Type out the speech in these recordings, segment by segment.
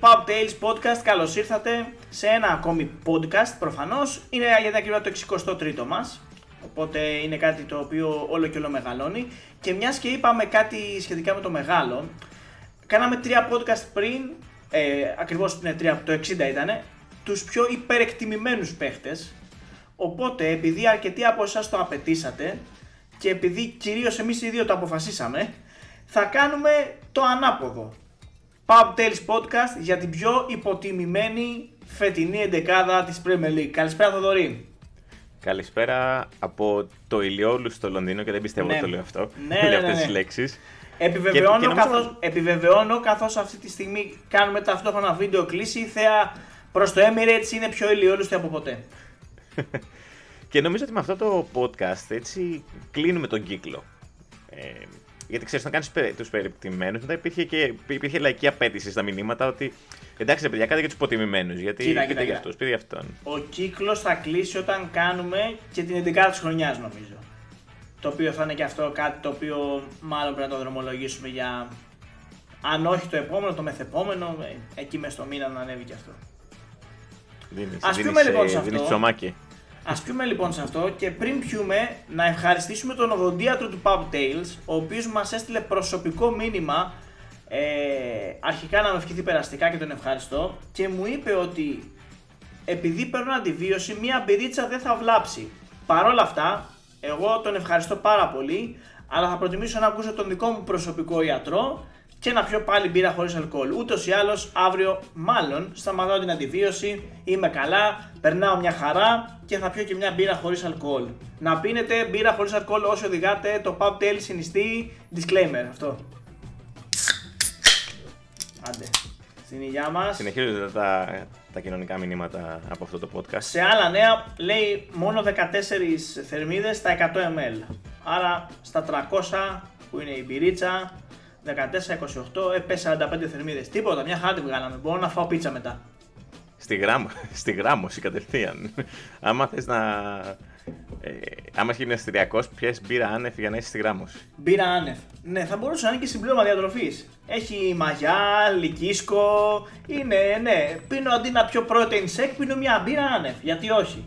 Φίλες και φίλοι του Pub Tales Podcast, καλώς ήρθατε σε ένα ακόμη podcast προφανώς. Είναι γιατί ακριβώς το 63ο μας, οπότε είναι κάτι το οποίο όλο και όλο μεγαλώνει. Και μιας και είπαμε κάτι σχετικά με το μεγάλο, κάναμε τρία podcast πριν, ε, ακριβώς ναι, τρία, το 60 ήταν, τους πιο υπερεκτιμημένους παίχτες. Οπότε επειδή αρκετοί από εσάς το απαιτήσατε και επειδή κυρίως εμείς οι δύο το αποφασίσαμε, θα κάνουμε το ανάποδο. Pub Tales Podcast για την πιο υποτιμημένη φετινή εντεκάδα της Premier League. Καλησπέρα Θοδωρή. Καλησπέρα από το Ηλιόλου στο Λονδίνο και δεν πιστεύω Ναι. ότι το λέω αυτό. Ναι, λέω ναι, αυτές ναι, τις ναι. λέξεις. Επιβεβαιώνω, Και- και νομίζω- καθώς, επιβεβαιώνω καθώς αυτή τη στιγμή κάνουμε ταυτόχρονα βίντεο κλίση. Η θέα προς το Emirates είναι πιο ηλιόλουστη από ποτέ. Και νομίζω ότι με αυτό το podcast έτσι κλείνουμε τον κύκλο. Ε, γιατί ξέρεις, να κάνεις τους περιπτυμμένου, μετά υπήρχε και υπήρχε λαϊκή απέτηση στα μηνύματα ότι εντάξει, ρε παιδιά, κάντε και τους υποτιμημένους. Γιατί Κοίτα, πείτε κοίτα, για κοίτα. αυτούς, πείτε για αυτόν. Ο κύκλος θα κλείσει όταν κάνουμε και την 11η της χρονιάς νομίζω. Το οποίο θα είναι και αυτό κάτι το οποίο μάλλον πρέπει να το δρομολογήσουμε για αν όχι το επόμενο, το μεθεπόμενο, ε, εκεί μες στο μήνα να ανέβει και αυτό. Δίνεις, Ας δίνεις, πούμε, λοιπόν, ε, σε δίνεις αυτό. Ψωμάκι. Α πούμε λοιπόν σε αυτό και πριν πιούμε να ευχαριστήσουμε τον οδοντίατρο του Pub Tales, ο οποίος μας έστειλε προσωπικό μήνυμα. Ε, αρχικά να με ευχηθεί περαστικά και τον ευχαριστώ και μου είπε ότι επειδή παίρνω αντιβίωση, μία μπυρίτσα δεν θα βλάψει. Παρ' όλα αυτά, εγώ τον ευχαριστώ πάρα πολύ, αλλά θα προτιμήσω να ακούσω τον δικό μου προσωπικό ιατρό και να πιω πάλι μπύρα χωρίς αλκοόλ. Ούτως ή άλλως, αύριο μάλλον σταματάω την αντιβίωση, είμαι καλά, περνάω μια χαρά και θα πιω και μια μπύρα χωρίς αλκοόλ. Να πίνετε μπύρα χωρίς αλκοόλ όσο οδηγάτε, το Pub Tail συνιστεί disclaimer αυτό. Άντε, στην υγειά μας. Συνεχίζονται τα, τα κοινωνικά μηνύματα από αυτό το podcast. Σε άλλα νέα λέει μόνο 14 θερμίδες στα 100 ml. Άρα στα 300 που είναι η μπυρίτσα, 14-28, ε, πες 45 θερμίδες. Τίποτα, μια χαρά τη βγάλαμε. Μπορώ να φάω πίτσα μετά. Στη, γράμμο, στη γράμμωση κατευθείαν. άμα θες να. Ε, άμα είσαι γυμναστηριακός, πιες μπύρα άνευ για να είσαι στη γράμμωση. Μπύρα άνευ. Ναι, θα μπορούσε να είναι και συμπλήρωμα διατροφής. Έχει μαγιά, λυκίσκο. Είναι, ναι. Πίνω αντί να πιω protein shake, πίνω μια μπύρα άνευ. Γιατί όχι;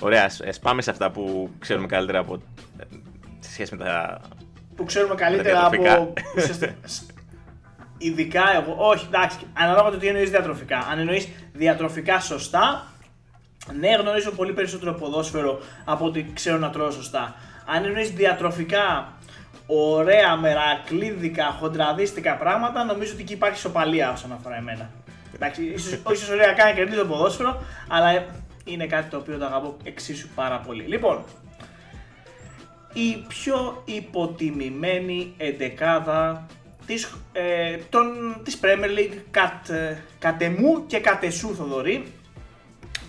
Ωραία, ας, ας πάμε σε αυτά που ξέρουμε καλύτερα από. ε, σε σχέση με τα. Που ξέρουμε καλύτερα διατροφικά. από. ουσιαστικά- Ειδικά εγώ. Όχι, εντάξει, ανάλογα το τι εννοείς διατροφικά. Αν εννοείς διατροφικά σωστά, ναι, γνωρίζω πολύ περισσότερο ποδόσφαιρο από ότι ξέρω να τρώω σωστά. Αν εννοείς διατροφικά ωραία, μερακλίδικα, χοντραδίστικα πράγματα, νομίζω ότι εκεί υπάρχει σοπαλία όσον αφορά εμένα. Εντάξει, ίσως, ίσως ωραία κάνει και κερδίζει το ποδόσφαιρο, αλλά είναι κάτι το οποίο το αγαπώ εξίσου πάρα πολύ. Λοιπόν, η πιο υποτιμημένη εντεκάδα της, ε, των, της Premier League κατ, ε, κατ' εμού και κατ' εσού Θοδωρή.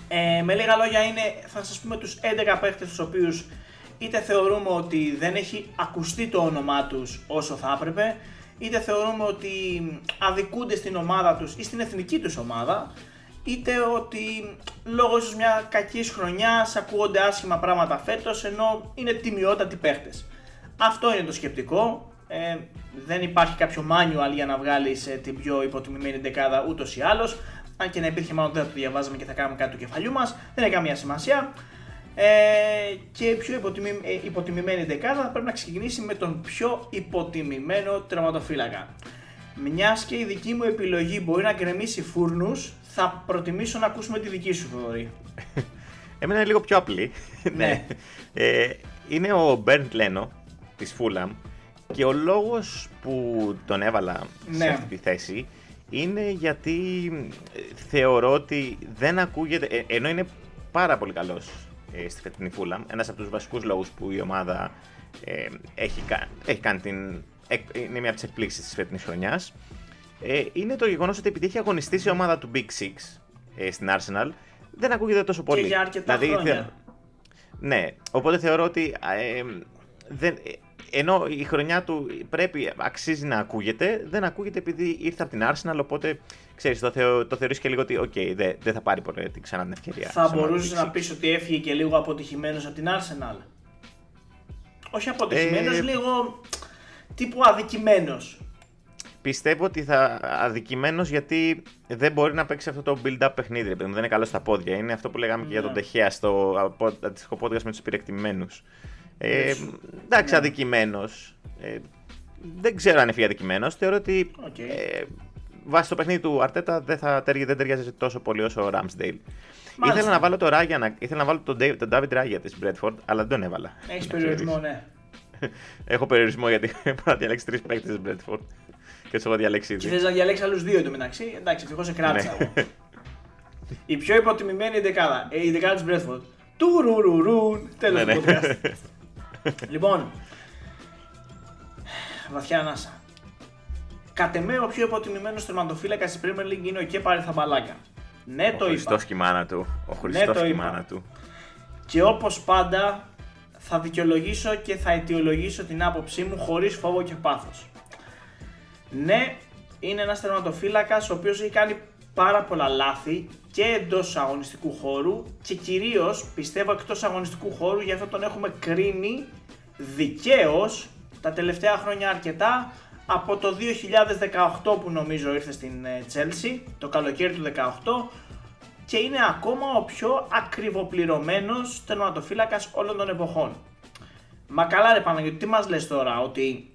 Ε, με λίγα λόγια είναι, θα σας πούμε τους 11 παίχτες τους οποίους είτε θεωρούμε ότι δεν έχει ακουστεί το όνομά τους όσο θα έπρεπε, είτε θεωρούμε ότι αδικούνται στην ομάδα τους ή στην εθνική τους ομάδα, είτε ότι λόγω ίσως μια κακής χρονιάς ακούγονται άσχημα πράγματα φέτος ενώ είναι τιμιότατοι παίχτες. Αυτό είναι το σκεπτικό. Ε, δεν υπάρχει κάποιο manual για να βγάλεις ε, την πιο υποτιμημένη δεκάδα ούτως ή άλλως. Αν και να υπήρχε μάλλον δεν θα το διαβάζαμε και θα κάνουμε κάτι του κεφαλιού μας. Δεν έχει καμία σημασία. Ε, και η πιο υποτιμη, ε, υποτιμημένη δεκάδα θα πρέπει να ξεκινήσει με τον πιο υποτιμημένο τερματοφύλακα. Μιας και η δική μου επιλογή μπορεί να γκρεμίσει φούρνους, θα προτιμήσω να ακούσουμε τη δική σου Θοδωρή. Εμένα είναι λίγο πιο απλή. Ναι. ε, είναι ο Μπέρντ Λένο της Φούλαμ και ο λόγος που τον έβαλα σε Ναι. αυτή τη θέση είναι γιατί ε, θεωρώ ότι δεν ακούγεται, ε, ενώ είναι πάρα πολύ καλός ε, στη φετινή Φούλαμ, ένας από τους βασικούς λόγους που η ομάδα ε, έχει, κα- έχει κάνει την, εκ- είναι μια από τις εκπλήξεις της φετινής χρονιάς, ε, είναι το γεγονός ότι επειδή έχει αγωνιστεί σε ομάδα του Big Six ε, στην Arsenal, δεν ακούγεται τόσο πολύ. Και για αρκετά Δηλαδή, χρόνια. θε- ναι, οπότε θεωρώ ότι ε, δεν, ε, ενώ η χρονιά του πρέπει, αξίζει να ακούγεται, δεν ακούγεται επειδή ήρθε από την Arsenal, οπότε ξέρεις, το, θεω, το θεωρείς και λίγο ότι οκ, δεν δεν θα πάρει ποτέ την- ξανά την ευκαιρία. Θα σε ομάδα μπορούσες Big να Six. πεις ότι έφυγε και λίγο αποτυχημένος από την Arsenal; Όχι αποτυχημένος, Ε, λίγο τύπου αδικημένος. Πιστεύω ότι θα αδικημένος γιατί δεν μπορεί να παίξει αυτό το build-up παιχνίδι. Δεν είναι καλό στα πόδια. Είναι αυτό που λέγαμε και για τον Ναι. Ντε Χέα στο αντίστοιχο podcast με τους υπερεκτιμημένους. Ε, Yes. εντάξει, Ναι. αδικημένος. Ε, δεν ξέρω αν είναι αδικημένος. Θεωρώ ότι Οκ. ε, βάσει το παιχνίδι του Αρτέτα δεν, θα, ταιριάζει- δεν ταιριάζει τόσο πολύ όσο ο Ramsdale. Μάλιστα. Ήθελα να βάλω το Ράγια, να- ήθελα να βάλω τον, Dave, τον David Raya της Brentford, αλλά δεν τον έβαλα. Έχεις Να περιορισμό, ξέρεις. ναι. Έχω περιορισμό γιατί μπορώ να διαλέξει τρεις παίκτες της Bradford. Και του έχω διαλέξεις Και ήδη. θες να διαλέξεις άλλους δύο εντωμεταξύ. Εντάξει, ευτυχώς σε κράτησα Ναι. εγώ. Η πιο υποτιμημένη δεκάδα. Ε, η δεκάδα της Μπρέτφορντ. Του ρουρουρούν. Τέλος Ναι, του ναι. podcast. λοιπόν. Βαθιά ανάσα. Κατ' εμέ ο πιο υποτιμημένος τερματοφύλακα της Premier League είναι ο Κέπα Αριθαμπαλάκα. Ναι, Ο το είπα. Χριστός και η μάνα του. Ο Χριστός το και η είπα. μάνα του. Και όπως πάντα θα δικαιολογήσω και θα αιτιολογήσω την άποψή μου χωρίς φόβο και πάθος. Ναι, είναι ένας τερματοφύλακας ο οποίος έχει κάνει πάρα πολλά λάθη και εντός αγωνιστικού χώρου και κυρίως πιστεύω εκτός αγωνιστικού χώρου, γι' αυτό τον έχουμε κρίνει δικαίως τα τελευταία χρόνια αρκετά από το 2018 που νομίζω ήρθε στην ε, Chelsea, το καλοκαίρι του 2018 και είναι ακόμα ο πιο ακριβοπληρωμένος τερματοφύλακας όλων των εποχών. Μα καλά ρε Παναγιώτη, τι μας λες τώρα, ότι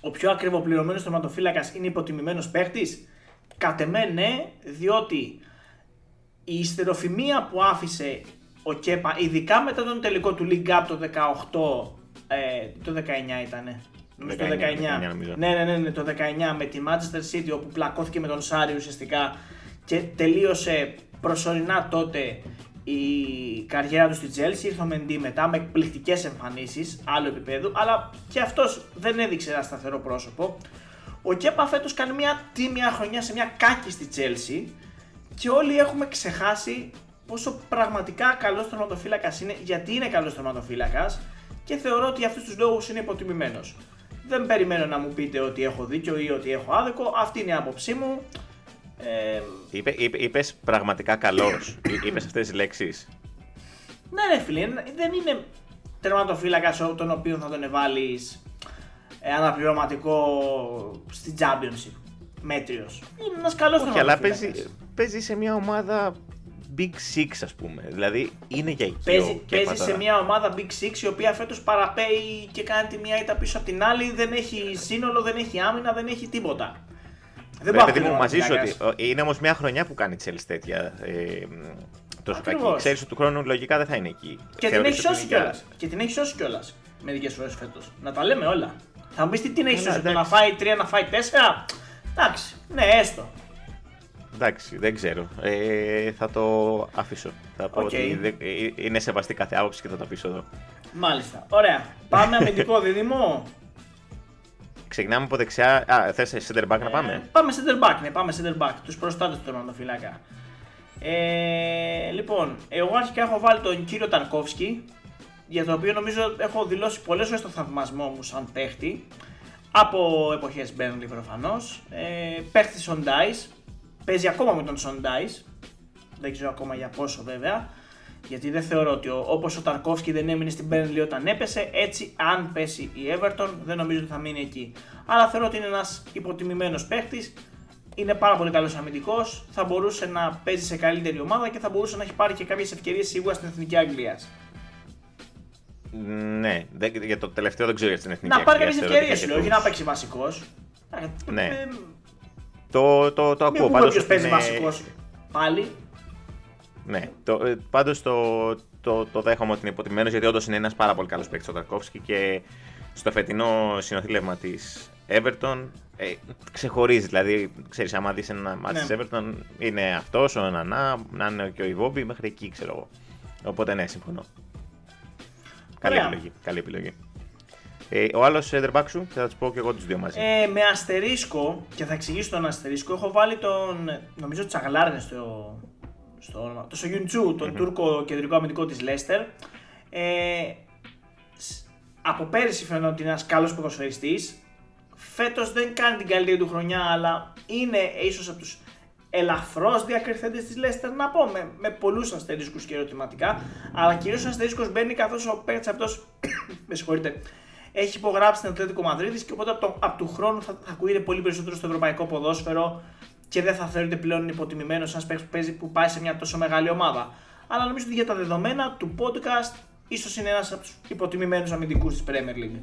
ο πιο ακριβοπληρωμένος τερματοφύλακας είναι υποτιμημένος παίχτης; Κατ' εμέ ναι, διότι η ιστεροφημία που άφησε ο Κέπα, ειδικά μετά τον τελικό του League Cup το 18, ε, το 19 ήτανε. Νομίζω το 19, 19. 19 νομίζω. Ναι, ναι, ναι, ναι, το 19 με τη Manchester City όπου πλακώθηκε με τον Σάρι ουσιαστικά και τελείωσε προσωρινά τότε η καριέρα του στη Chelsea. Ήρθε ο Μεντί μετά με εκπληκτικές εμφανίσεις άλλο επίπεδο, αλλά και αυτός δεν έδειξε ένα σταθερό πρόσωπο. Ο Κέπα φέτος κάνει μια τίμια χρονιά σε μια κάκιστη Chelsea και όλοι έχουμε ξεχάσει πόσο πραγματικά καλός τερματοφύλακας είναι, γιατί είναι καλός τερματοφύλακας και θεωρώ ότι για αυτούς τους λόγους είναι υποτιμημένος. Δεν περιμένω να μου πείτε ότι έχω δίκιο ή ότι έχω άδικο. Αυτή είναι η άποψή μου. Ε, Είπε, είπε, είπες πραγματικά καλός. είπες αυτές τις λέξεις. ναι, ρε φίλε, δεν είναι τερματοφύλακα τον οποίο θα τον βάλει ε, αναπληρωματικό στην Championship. Μέτριος. Είναι ένας καλός Όχι, αλλά τερματοφύλακας. παίζει, παίζει σε μια ομάδα Big Six, ας πούμε. Δηλαδή είναι για εκεί. Παίζει, ο Κέπα παίζει σε τώρα. μια ομάδα Big Six η οποία φέτος παραπέει και κάνει τη μία ήττα πίσω από την άλλη. Δεν έχει σύνολο, δεν έχει άμυνα, δεν έχει τίποτα. Δεν Ρε, πάω παιδί μου, μαζί σου ότι τερματοφύλακας. ε, είναι όμως μια χρονιά που κάνει Chelsea τέτοια. Ε, τόσο κακή. Ακριβώς. Ξέρεις ότι του χρόνου λογικά δεν θα είναι εκεί. Και την Θεωρείς έχει ότι σώσει είναι για- κιόλας. Και την έχει σώσει κιόλας. Μερικές φορές φέτος. Να τα λέμε όλα. Θα μου πεις τι την έχει Καλά, σώσει, το να εντάξει. φάει 3 να φάει 4. Εντάξει, ναι, έστω. Εντάξει, δεν ξέρω. Ε, θα το αφήσω. Θα πω Οκ. ότι δεν- ε, είναι σεβαστή κάθε άποψη και θα το αφήσω εδώ. Μάλιστα. Ωραία. Πάμε αμυντικό δίδυμο. Ξεκινάμε από δεξιά. Α, θες center back να πάμε. Ε, πάμε; center back, ναι, πάμε center back. Τους προστάτες του τερματοφυλάκα. Ε, λοιπόν, εγώ αρχικά έχω βάλει τον κύριο Ταρκόφσκι, για το οποίο νομίζω έχω δηλώσει πολλές φορές το θαυμασμό μου σαν παίχτη. Από εποχές Μπέρνλι προφανώς. Ε, παίχτης on dice. Παίζει ακόμα με τον on dice. Δεν ξέρω ακόμα για πόσο βέβαια. Γιατί δεν θεωρώ ότι ο, όπως ο Ταρκόφσκι δεν έμεινε στην Burnley όταν έπεσε, έτσι αν πέσει η Everton δεν νομίζω ότι θα μείνει εκεί. Αλλά θεωρώ ότι είναι ένας υποτιμημένος παίχτης, είναι πάρα πολύ καλός αμυντικός, θα μπορούσε να παίζει σε καλύτερη ομάδα και θα μπορούσε να έχει πάρει και κάποιες ευκαιρίες σίγουρα στην Εθνική Αγγλίας. Ναι, δεν- για το τελευταίο δεν ξέρω για την εθνική Να πάρει Αγγλία, κάποιες θεωρώ ότι ευκαιρίες, για λέω, όχι τους- να παίξει βασικός. Ναι. Ε, Το, το, το Μην ακούω. πούμε Πάντως ποιος ότι παίζει είναι- βασικός πάλι. Ναι, το, ε, πάντως το, το, το δέχομαι ότι είναι υποτιμημένος γιατί όντως είναι ένας πάρα πολύ καλός παίκτης ο Ταρκόφσκι και στο φετινό συνοθήλευμα της Everton ε, ξεχωρίζει. Δηλαδή, ξέρεις, άμα δεις ένα μάτι Ναι. της Everton είναι αυτός, ο Νανά, να είναι και ο Ιβόμπι μέχρι εκεί ξέρω εγώ. Οπότε ναι, συμφωνώ. Καλή Ωραία. επιλογή. Καλή επιλογή. Ε, ο άλλος center back σου, θα τους πω και εγώ τους δύο μαζί. Ε, με αστερίσκο, και θα εξηγήσω τον αστερίσκο, έχω βάλει τον, νομίζω Τσαγλάρνε στο, στο όνομα, το Σογιουντσού, τον Τούρκο κεντρικό αμυντικό της Λέστερ. Ε, σ- από πέρυσι φαίνεται ότι είναι ένας καλός ποδοσφαιριστής. Φέτος δεν κάνει την καλύτερη του χρονιά, αλλά είναι ίσως από τους ελαφρώς διακριθέντες της Λέστερ, να πω, με, με πολλούς αστερίσκους και ερωτηματικά. Αλλά κυρίως ο αστερίσκος μπαίνει καθώς ο παίκτης αυτός, με συγχωρείτε, έχει υπογράψει την Ατλέτικο Μαδρίτη και οπότε από, το, από του χρόνου θα, θα ακούγεται πολύ περισσότερο στο ευρωπαϊκό ποδόσφαιρο και δεν θα θεωρείται πλέον υποτιμημένος σαν παίκτης που, παίζει, που πάει σε μια τόσο μεγάλη ομάδα. Αλλά νομίζω ότι για τα δεδομένα του podcast ίσως είναι ένας από τους υποτιμημένους αμυντικούς της Premier League.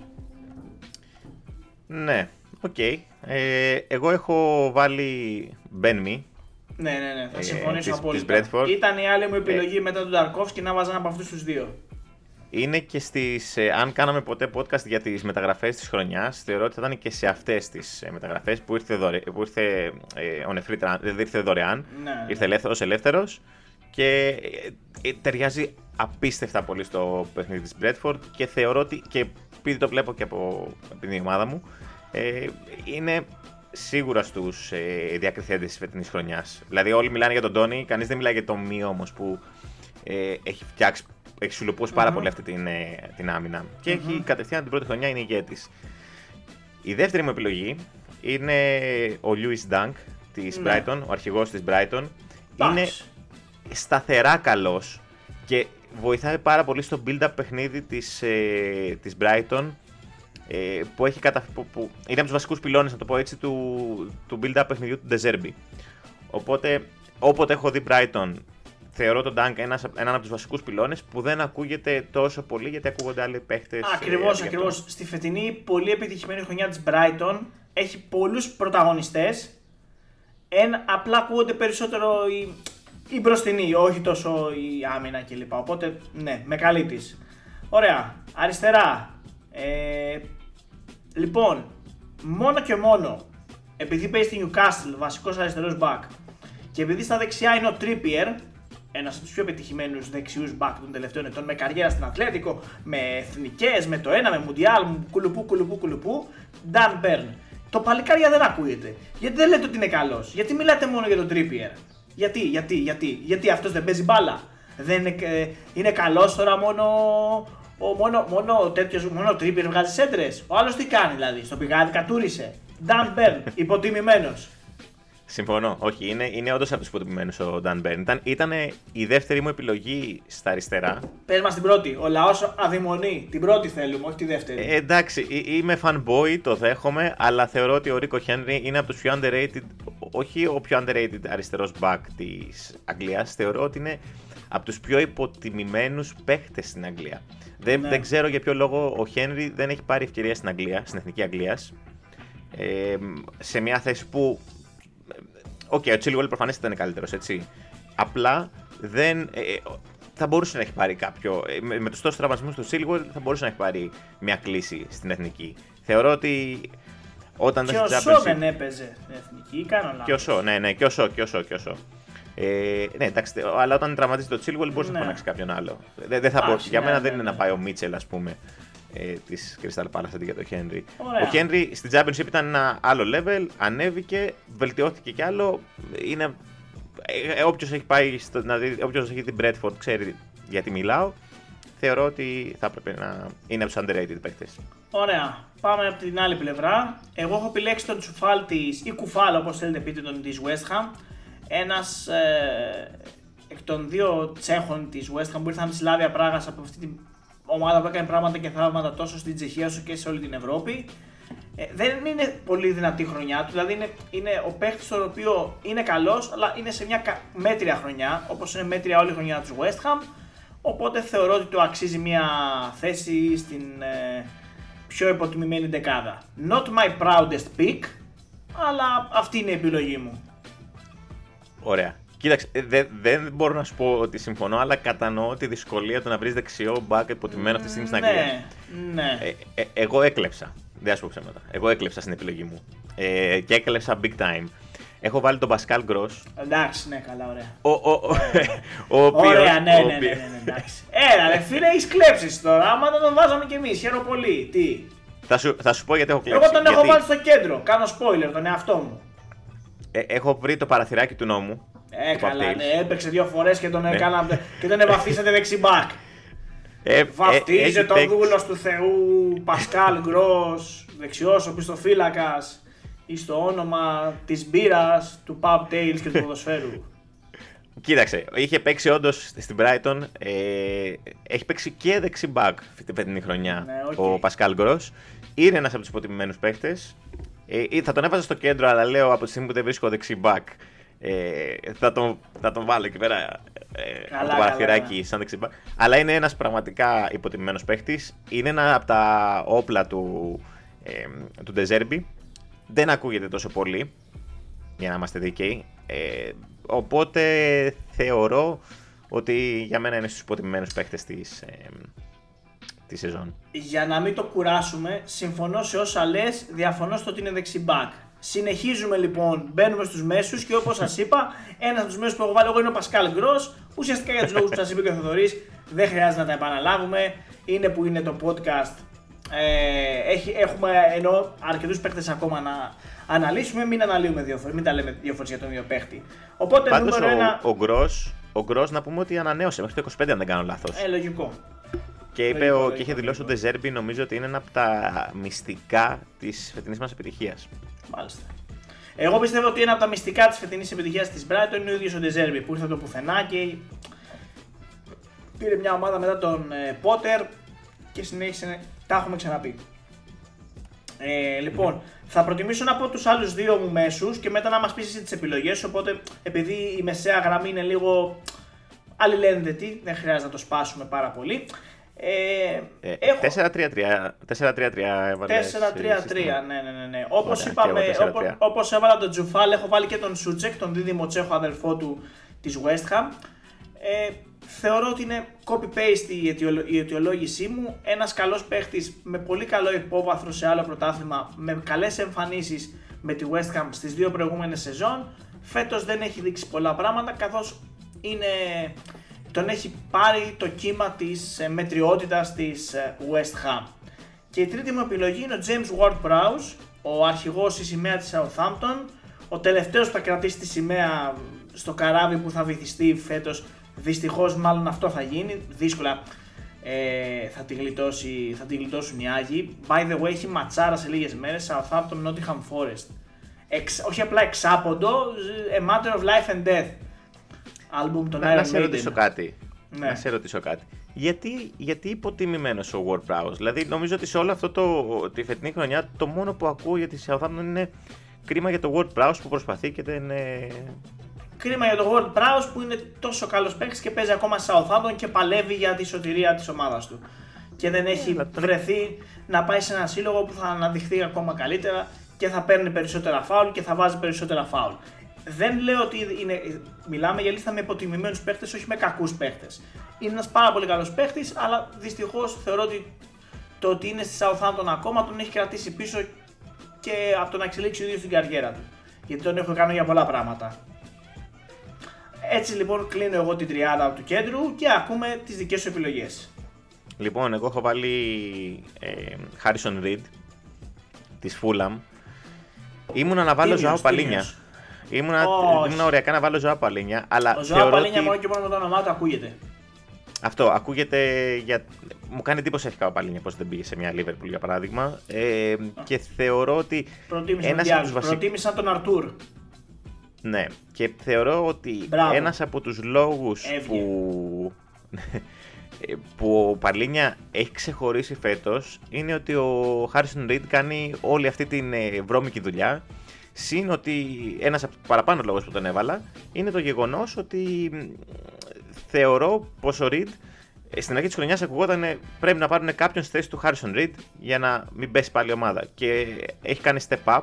Ναι, ok. Okay. Ε, εγώ έχω βάλει Ben Mee. Ναι, ναι, ναι, θα ε, συμφωνήσω ε, απόλυτα. Ήταν η άλλη μου επιλογή ε, μετά τον Ταρκόφσκι να βάζα από αυτούς τους δύο. Είναι και στις. Ε, αν κάναμε ποτέ podcast για τις μεταγραφές της χρονιάς, θεωρώ ότι θα ήταν και σε αυτές τις ε, μεταγραφές που ήρθε, δωρε, που ήρθε, ε, δεν ήρθε δωρεάν. Ναι. Ήρθε ελεύθερος ελεύθερος και ε, ταιριάζει απίστευτα πολύ στο παιχνίδι της Bradford και θεωρώ ότι. και επειδή το βλέπω και από, από την ομάδα μου, ε, είναι σίγουρα στους ε, διακριθέντες της φετινής χρονιάς. Δηλαδή, όλοι μιλάνε για τον Τόνι, κανείς δεν μιλάει για τον Μη όμως που ε, έχει φτιάξει, έχει σουλουπωσει πάρα πολύ αυτή την, ε, την άμυνα. Και έχει κατευθείαν την πρώτη χρονιά είναι ηγέτης. Η δεύτερη μου επιλογή είναι ο Lewis Dunk της ναι. Brighton, ο αρχηγός της Brighton. Είναι σταθερά καλός και βοηθάει πάρα πολύ στο build-up παιχνίδι της, ε, της Brighton ε, που έχει κατα... που, που είναι από τους βασικούς πυλώνες, να το πω έτσι, του, του build-up παιχνιδιού του Deserbi. Οπότε, όποτε έχω δει Brighton, θεωρώ τον Dunk ένας, έναν από τους βασικούς πυλώνες που δεν ακούγεται τόσο πολύ γιατί ακούγονται άλλοι παίχτες. Ακριβώς, ε, ακριβώς. Στη φετινή πολύ επιτυχημένη χρονιά της Brighton έχει πολλούς πρωταγωνιστές. Ένα, απλά ακούγονται περισσότερο οι, η μπροστινή, όχι τόσο η άμυνα κλπ. Οπότε ναι, με καλή της. Ωραία. Αριστερά. Ε, λοιπόν, μόνο και μόνο επειδή παίζει στη Newcastle βασικός αριστερός back και επειδή στα δεξιά είναι ο Trippier, ένας από τους πιο πετυχημένου δεξιούς back των τελευταίων ετών, με καριέρα στην Ατλέτικο, με εθνικές, με το ένα, με Μουντιάλ, κουλουπού, κουλουπού, κουλουπού. Dan Burn. Το παλικάρια δεν ακούγεται. Γιατί δεν λέτε ότι είναι καλός. Γιατί μιλάτε μόνο για τον Trippier. Γιατί, γιατί, γιατί, γιατί αυτός δεν παίζει μπάλα. Δεν είναι, ε, είναι καλός τώρα μόνο. Ο, μόνο, μόνο, τέτοιος, μόνο ο Τρίπερ βγάζει σέντρες. Ο άλλος τι κάνει δηλαδή, στο πηγάδι κατούρισε. Dan Μπέρν, υποτιμημένος. Συμφωνώ. Όχι, είναι, είναι όντως από τους υποτιμημένους ο Dan Μπέρν. Ήταν, ήταν η δεύτερη μου επιλογή στα αριστερά. Πες μας την πρώτη. Ο λαός αδημονεί. Την πρώτη θέλουμε, όχι τη δεύτερη. Ε, εντάξει, είμαι fanboy, το δέχομαι, αλλά θεωρώ ότι ο Ρίκο Χένρι είναι από τους πιο underrated όχι ο πιο underrated αριστερός back της Αγγλίας, θεωρώ ότι είναι από τους πιο υποτιμημένους παίχτες στην Αγγλία. Δεν, ναι. δεν ξέρω για ποιο λόγο ο Χένρι δεν έχει πάρει ευκαιρία στην Αγγλία, στην Εθνική Αγγλίας. Ε, σε μια θέση που. Ok, okay, ο Chilwell προφανές ήταν καλύτερος, έτσι. Απλά δεν. Ε, ε, θα μπορούσε να έχει πάρει κάποιο. Ε, με, με τους τόσους τραυματισμούς του Chilwell θα μπορούσε να έχει πάρει μια κλίση στην εθνική. Θεωρώ ότι όταν και ο Σο δεν έπαιζε στην εθνική, κάνω λάθος. Και ο Σο, ναι, ναι, και ο Σο, και ο Σο, και ο Σο. Ε, ναι, εντάξει, αλλά όταν τραυματίζει το Chilwell μπορείς ναι. να φωνάξεις κάποιον άλλο. Δεν, δεν θα Άχι, για ναι, μένα ναι, δεν είναι ναι. να πάει ο Μίτσελ, ας πούμε, ε, της Crystal Palace αντί για τον Χένρι. Ο Χένρι στην Championship ήταν ένα άλλο level, ανέβηκε, βελτιώθηκε κι άλλο. Είναι, ε, όποιος έχει πάει, στο, να δει, όποιος έχει την Bradford ξέρει γιατί μιλάω. Θεωρώ ότι θα έπρεπε να είναι από τους underrated παίκτες. Ωραία. Πάμε από την άλλη πλευρά. Εγώ έχω επιλέξει τον Τσουφάλ τη ή Κουφάλ, όπως θέλετε πείτε τον της West Ham. Ένας ε, εκ των δύο Τσέχων της West Ham που ήρθαν της Σλάβια Πράγας από αυτή την ομάδα που έκανε πράγματα και θαύματα τόσο στην Τσεχία όσο και σε όλη την Ευρώπη. Ε, δεν είναι πολύ δυνατή χρονιά του, δηλαδή είναι, είναι ο παίχτη ο οποίο είναι καλός, αλλά είναι σε μια μέτρια χρονιά, όπως είναι μέτρια όλη η χρονιά του West Ham. Οπότε θεωρώ ότι το αξίζει μια θέση στην ε, πιο υποτιμημένη δεκάδα. Not my proudest pick, αλλά αυτή είναι η επιλογή μου. Ωραία. Κοίταξε, δεν, δεν μπορώ να σου πω ότι συμφωνώ, αλλά κατανοώ τη δυσκολία του να βρεις δεξιό μπακ υποτιμένο αυτή τη στιγμή στην ναι, Αγγλία. Ναι. Ε, ε, εγώ έκλεψα. Δεν σου πω ψέματα. Εγώ έκλεψα στην επιλογή μου. Ε, και έκλεψα big time. Έχω βάλει τον Πασκάλ Γκρός. Εντάξει, ναι, καλά, ωραία. Ο, ο, ο, ο ωραία, ναι, ναι, ναι, ναι, ναι, εντάξει. Έλα, ρε φίλε, έχεις κλέψεις τώρα. Άμα δεν τον βάζαμε κι εμείς, χαίρομαι πολύ. Τι; Θα σου, θα σου πω γιατί έχω κλέψει. Εγώ τον γιατί... έχω βάλει στο κέντρο. Κάνω spoiler τον εαυτό μου. Ε, έχω βρει το παραθυράκι του νόμου. Ε, καλά, ναι, έπαιξε δύο φορές και τον, ναι. και τον βαφτίσατε δεξί back. Ε, Βαφτίζεται ο δούλος του Θεού Πασκάλ Γκρός, δεξιός οπισθοφύλακας εις το όνομα της μπύρας, του Pub Tales και του ποδοσφαίρου. Κοίταξε, είχε παίξει όντως στην Brighton. Ε, έχει παίξει και δεξί back την φετινή χρονιά Ναι, οκ. ο Πασκάλ Γκρός. Είναι ένας από τους υποτιμημένους παίχτες. Ε, θα τον έβαζα στο κέντρο, αλλά λέω από τη στιγμή που δεν βρίσκω δεξί back. Ε, θα, τον, θα τον βάλω εκεί πέρα ε, Καλά, από το καλά, παραθυράκι ναι. σαν δεξί back. Αλλά είναι ένας πραγματικά υποτιμημένος παίχτης. Είναι ένα από τα όπλα του, ε, του Ντεζέρμπι. Δεν ακούγεται τόσο πολύ για να είμαστε δίκαιοι. Ε, οπότε θεωρώ ότι για μένα είναι στους υποτιμημένους παίχτες της, ε, της σεζόν. Για να μην το κουράσουμε, συμφωνώ σε όσα λες, διαφωνώ στο ότι είναι δεξιμπάκ. Συνεχίζουμε λοιπόν, μπαίνουμε στους μέσους και όπως σας είπα, ένας από τους μέσους που έχω βάλει εγώ είναι ο Πασκάλ Γκρός. Ουσιαστικά για τους λόγους που σας είπε και ο Θοδωρής, δεν χρειάζεται να τα επαναλάβουμε. Είναι που είναι το podcast. Ε, έχει, έχουμε ενώ αρκετούς παίχτε ακόμα να αναλύσουμε. Μην αναλύουμε δύο φορές, μην τα λέμε δύο φορές για τον ίδιο παίχτη. Οπότε Πάντως νούμερο ο, ένα. ο, Γκρος, ο Γκρος να πούμε ότι ανανέωσε μέχρι το 25 αν δεν κάνω λάθος. Ε, λογικό. και είπε λογικό, ο, λογικό, και είχε δηλώσει ο λογικό. Ντεζέρμπι νομίζω ότι είναι ένα από τα μυστικά της φετινής μας επιτυχίας. Μάλιστα. Εγώ πιστεύω ότι ένα από τα μυστικά της φετινής επιτυχίας της Brighton είναι ο ίδιος ο Ντεζέρμπι που ήρθε από το πουθενά και πήρε μια ομάδα μετά τον ε, Πότερ και συνέχισε. Τα έχουμε ξαναπεί. Ε, λοιπόν, θα προτιμήσω να πω τους άλλους δύο μου μέσους και μετά να μας πεις εσύ τις επιλογές. Οπότε, επειδή η μεσαία γραμμή είναι λίγο αλληλένδετη, δεν χρειάζεται να το σπάσουμε πάρα πολύ. Ε, Ε, έχω- 4-3-3 4-3-3 έβαλες, ε, 4-3-3, σύστημα. ναι, ναι, ναι. ναι. Όπως Ωραία, είπαμε, και εγώ 4-3. όπως, όπως έβαλα τον Τζουφάλ, έχω βάλει και τον Σούτσεκ, τον δίδυμο Τσέχο αδελφό του της West Ham. Ε, θεωρώ ότι είναι copy-paste η, αιτιολο- η αιτιολόγησή μου. Ένας καλός παίχτης με πολύ καλό υπόβαθρο σε άλλο πρωτάθλημα, με καλές εμφανίσεις με τη West Ham στις δύο προηγούμενες σεζόν. Φέτος δεν έχει δείξει πολλά πράγματα, καθώς είναι, τον έχει πάρει το κύμα της ε, μετριότητας της ε, West Ham. Και η τρίτη μου επιλογή είναι ο James Ward-Prowse, ο αρχηγός στη σημαία της Southampton, ο τελευταίος που θα κρατήσει τη σημαία στο καράβι που θα βυθιστεί φέτος. Δυστυχώς μάλλον αυτό θα γίνει, δύσκολα ε, θα, τη γλιτώσει, θα τη γλιτώσουν οι Άγιοι. By the way, έχει ματσάρα σε λίγες μέρες, Southampton Nottingham Forest. Εξ, όχι απλά εξάποντο, a matter of life and death. Άλμπουμ των Να, να Iron σε Maiden. ρωτήσω κάτι. Ναι. Να σε ρωτήσω κάτι. Γιατί, γιατί υποτιμημένος ο Ward Prowse; Δηλαδή, νομίζω ότι σε όλο αυτό το, τη φετινή χρονιά το μόνο που ακούω για τη Southampton είναι κρίμα για το Ward Prowse που προσπαθεί και δεν. ε, Κρίμα για τον World Prowse που είναι τόσο καλός παίκτης και παίζει ακόμα σε Southampton και παλεύει για τη σωτηρία της ομάδας του. Και δεν έχει αλλά τον- βρεθεί να πάει σε ένα σύλλογο που θα αναδειχθεί ακόμα καλύτερα και θα παίρνει περισσότερα φάουλ και θα βάζει περισσότερα φάουλ. Δεν λέω ότι είναι, μιλάμε για λίστα με υποτιμημένους παίχτες, όχι με κακούς παίχτες. Είναι ένας πάρα πολύ καλός παίχτης, αλλά δυστυχώς θεωρώ ότι το ότι είναι στη Southampton ακόμα τον έχει κρατήσει πίσω και από το να εξελίξει ο ίδιος την καριέρα του. Γιατί τον έχω κάνει για πολλά πράγματα. Έτσι λοιπόν κλείνω εγώ την τριάδα του κέντρου και ακούμε τις δικές σου επιλογές. Λοιπόν, εγώ έχω βάλει ε, Harrison Reed της Fulham. Ήμουνα να βάλω Τίμιος, Ζωάο Παλίνια. τίμιος. Ήμουνα, Όχι. ήμουνα ωριακά να βάλω Ζωάο Παλίνια, αλλά Ο Ζωά θεωρώ Παλίνια ότι μόνο και μόνο με το όνομά του ακούγεται. αυτό ακούγεται για... Μου κάνει εντύπωση αρχικά ο Παλίνια πως δεν πήγε σε μια Liverpool για παράδειγμα ε, και θεωρώ ότι Προτίμησα ένας τον από τους Διάκο, βασικ- προτίμησα τον Αρτούρ. Ναι, και θεωρώ ότι Μπράβο. ένας από τους λόγους Έβγε. που, που ο Παλίνια έχει ξεχωρίσει φέτος είναι ότι ο Χάρισον Ριντ κάνει όλη αυτή την ε, βρώμικη δουλειά Συν ότι ένας από τους παραπάνω λόγους που τον έβαλα είναι το γεγονός ότι μ, θεωρώ πως ο Ριντ ε, στην αρχή της χρονιάς ακουγόταν ε, πρέπει να πάρουν κάποιον στη θέση του Χάρισον Ριντ για να μην πέσει πάλι η ομάδα. Και έχει κάνει step up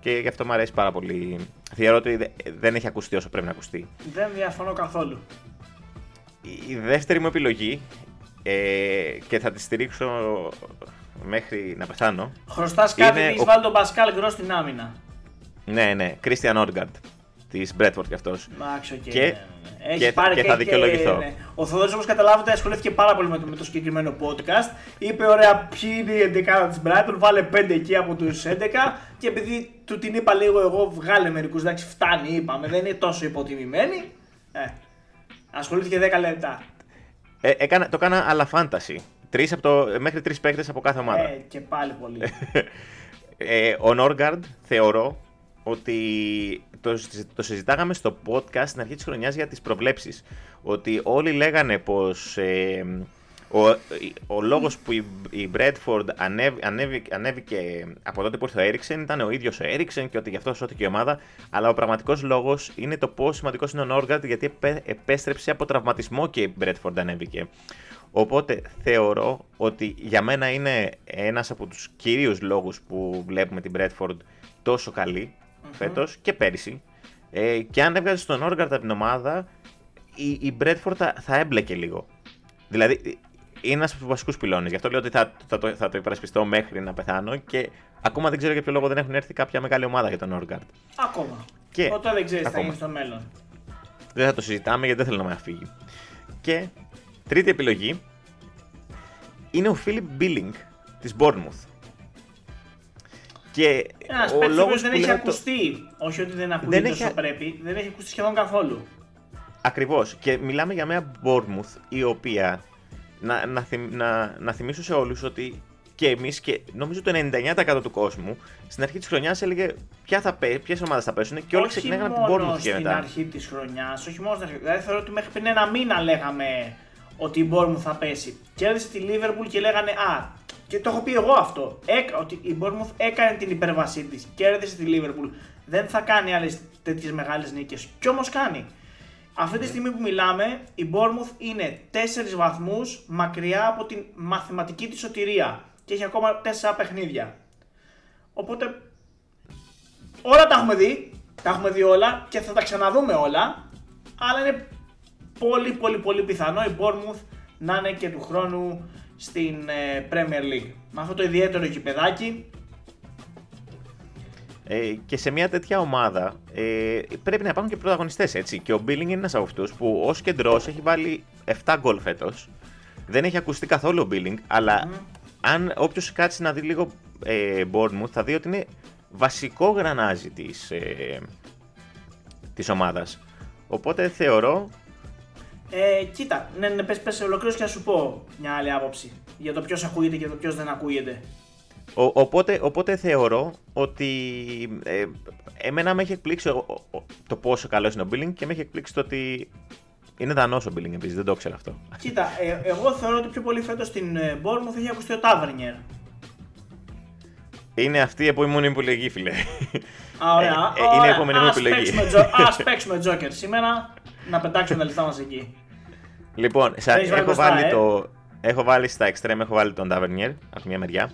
και γι' αυτό μου αρέσει πάρα πολύ. Θεωρώ ότι δε- δεν έχει ακουστεί όσο πρέπει να ακουστεί. Δεν διαφωνώ καθόλου. Η- Η δεύτερη μου επιλογή ε, και θα τη στηρίξω μέχρι να πεθάνω. Χρωστάς κάτι Είναι έχεις ο- βάλει τον Πασκάλ Γκρός στην άμυνα. Ναι, ναι, Christian Nørgaard της Brentford κι αυτός. Εντάξει, οκ. Και- ναι, ναι, ναι. Έχει και- πάρει και θα δικαιολογηθώ. ναι. Ο Θοδόρης όπως καταλάβετε ασχολήθηκε πάρα πολύ με το, με το συγκεκριμένο podcast. Είπε ωραία ποιοι είναι οι 11 της Brighton, βάλε 5 εκεί από τους 11 και επειδή του την είπα λίγο εγώ βγάλε μερικούς, εντάξει φτάνει είπαμε, δεν είναι τόσο υποτιμημένοι. Ε, ασχολήθηκε 10 λεπτά. Ε, έκανα, το έκανα αλλά fantasy. Τρεις από το, μέχρι τρεις παίκτες από κάθε ομάδα. Ε, και πάλι πολύ. Ε, ο Νόργαρντ θεωρώ ότι το, το συζητάγαμε στο podcast στην αρχή της χρονιάς για τις προβλέψεις. Ότι όλοι λέγανε πως ε, ο, ο λόγος που η, η Bradford ανέβηκε, ανέβηκε από τότε που ήρθε ο Έριξεν ήταν ο ίδιος ο Έριξεν και ότι γι' αυτό σώθηκε η ομάδα. Αλλά ο πραγματικός λόγος είναι το πόσο σημαντικός είναι ο Νόργαρτ γιατί επέστρεψε από τραυματισμό και η Bradford ανέβηκε. Οπότε θεωρώ ότι για μένα είναι ένας από τους κυρίους λόγους που βλέπουμε την Bradford τόσο καλή mm-hmm. φέτος και πέρυσι. Ε, και αν έβγαζες τον Όργαρτ από την ομάδα, η, η Bradford θα, θα έμπλεκε λίγο. Δηλαδή, είναι ένας από τους βασικούς πυλώνες. Γι' αυτό λέω ότι θα, θα, το, θα το υπερασπιστώ μέχρι να πεθάνω και ακόμα δεν ξέρω για ποιο λόγο δεν έχουν έρθει κάποια μεγάλη ομάδα για τον Όργαρτ. Ακόμα. Και Όταν δεν ξέρεις τι θα γίνει στο μέλλον. Δεν θα το συζητάμε γιατί δεν θέλω να με αφήγει. Και τρίτη επιλογή είναι ο Φίλιπ Μπίλινγκ της Bournemouth. Και Ένας ο λόγος δεν έχει ακουστεί, όχι ότι δεν ακούγεται δεν όσο έχει... πρέπει, δεν έχει ακουστεί σχεδόν καθόλου. Ακριβώς. Και μιλάμε για μια Bournemouth η οποία, να, να, να, να θυμίσω σε όλους ότι και εμείς και νομίζω το 99% του κόσμου στην αρχή της χρονιάς έλεγε ποια θα ποιες ομάδες θα πέσουν και όλοι ξεκινάγανε από την Bournemouth και μετά. Στην αρχή της χρονιάς, όχι μόνο στην αρχή. Δηλαδή θεωρώ ότι μέχρι πριν ένα μήνα λέγαμε ότι η Bournemouth θα πέσει. Κέρδισε τη Liverpool και λέγανε Α, και το έχω πει εγώ αυτό. Έκα, ότι η Bournemouth έκανε την υπέρβασή της. Κέρδισε τη Liverpool. Δεν θα κάνει άλλες τέτοιες μεγάλες νίκες. Κι όμως κάνει. Αυτή τη στιγμή που μιλάμε, η Bournemouth είναι 4 βαθμούς μακριά από την μαθηματική της σωτηρία. Και έχει ακόμα 4 παιχνίδια. Οπότε όλα τα έχουμε δει. Τα έχουμε δει όλα και θα τα ξαναδούμε όλα. Αλλά είναι πολύ πολύ πολύ πιθανό η Bournemouth να είναι και του χρόνου στην ε, Premier League. Με αυτό το ιδιαίτερο γηπεδάκι. Ε, και σε μια τέτοια ομάδα ε, πρέπει να υπάρχουν και πρωταγωνιστές έτσι. Και ο Billing είναι ένας από αυτούς που ως κεντρός έχει βάλει 7 γκολ φέτος. Δεν έχει ακουστεί καθόλου ο Billing, αλλά αν όποιος κάτσει να δει λίγο ε, Bournemouth θα δει ότι είναι βασικό γρανάζι της, ε, της ομάδας. Οπότε θεωρώ ε, κοίτα, ναι, ναι, πες, πες ολοκλήρωση και να σου πω μια άλλη άποψη για το ποιος ακούγεται και το ποιος δεν ακούγεται. Ο, οπότε, οπότε θεωρώ ότι ε, εμένα με έχει εκπλήξει το πόσο καλό είναι ο Billing και με έχει εκπλήξει το ότι είναι δανός ο Billing επίσης, δεν το ξέρω αυτό. Κοίτα, ε, εγώ θεωρώ ότι πιο πολύ φέτος στην ε, Bournemouth έχει ακουστεί ο Τάβερνιερ. Είναι αυτή η επόμενη επιλογή, φίλε. Α, ωραία. Ε, ε, είναι η επόμενη μου επιλογή. Α παίξουμε Joker σήμερα να πετάξουμε τα λεφτά μας εκεί. Λοιπόν, σα, έχω, βάλει ε; το, έχω βάλει στα extreme, έχω βάλει τον Tavernier από μια μεριά.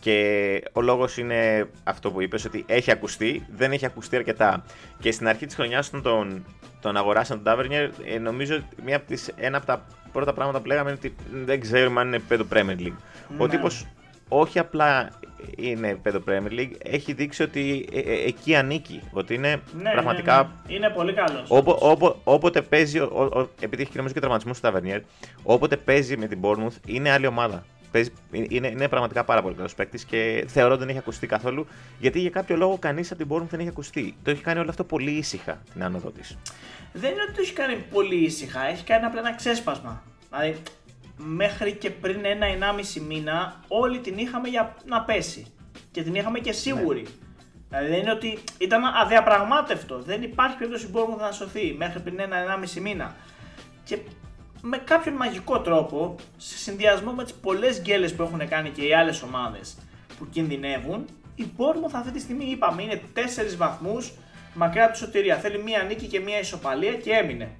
Και ο λόγος είναι αυτό που είπες, ότι έχει ακουστεί, δεν έχει ακουστεί αρκετά. Και στην αρχή της χρονιάς, όταν τον, τον αγοράσαν τον Tavernier, ε, νομίζω μία από τις, ένα από τα πρώτα πράγματα που λέγαμε είναι ότι δεν ξέρουμε αν είναι επίπεδο Premier League. Ναι. Ο τύπος όχι απλά είναι επίπεδο Premier League, έχει δείξει ότι ε, ε, εκεί ανήκει. Ότι είναι ναι, ναι πραγματικά. Ναι, Είναι πολύ καλός. Όπο, όποτε παίζει, ο, ο, επειδή έχει και νομίζω και τραυματισμό στο Ταβερνιέρ, όποτε παίζει με την Bournemouth είναι άλλη ομάδα. Παίζει, είναι, είναι πραγματικά πάρα πολύ καλός παίκτης και θεωρώ ότι δεν έχει ακουστεί καθόλου. Γιατί για κάποιο λόγο κανείς από την Bournemouth δεν έχει ακουστεί. Το έχει κάνει όλο αυτό πολύ ήσυχα την άνοδο της. Δεν είναι ότι το έχει κάνει πολύ ήσυχα, έχει κάνει απλά ένα ξέσπασμα. Δηλαδή μέχρι και πριν ένα-ενάμιση μήνα όλοι την είχαμε για να πέσει. Και την είχαμε και σίγουρη. Ναι. Δηλαδή δεν είναι ότι ήταν αδιαπραγμάτευτο. Δεν υπάρχει περίπτωση που να σωθεί μέχρι πριν ένα-ενάμιση μήνα. Και με κάποιον μαγικό τρόπο, σε συνδυασμό με τις πολλές γκέλες που έχουν κάνει και οι άλλες ομάδες που κινδυνεύουν, η Bournemouth αυτή τη στιγμή είπαμε είναι 4 βαθμούς μακριά από τη σωτηρία. Θέλει μία νίκη και μία ισοπαλία και έμεινε.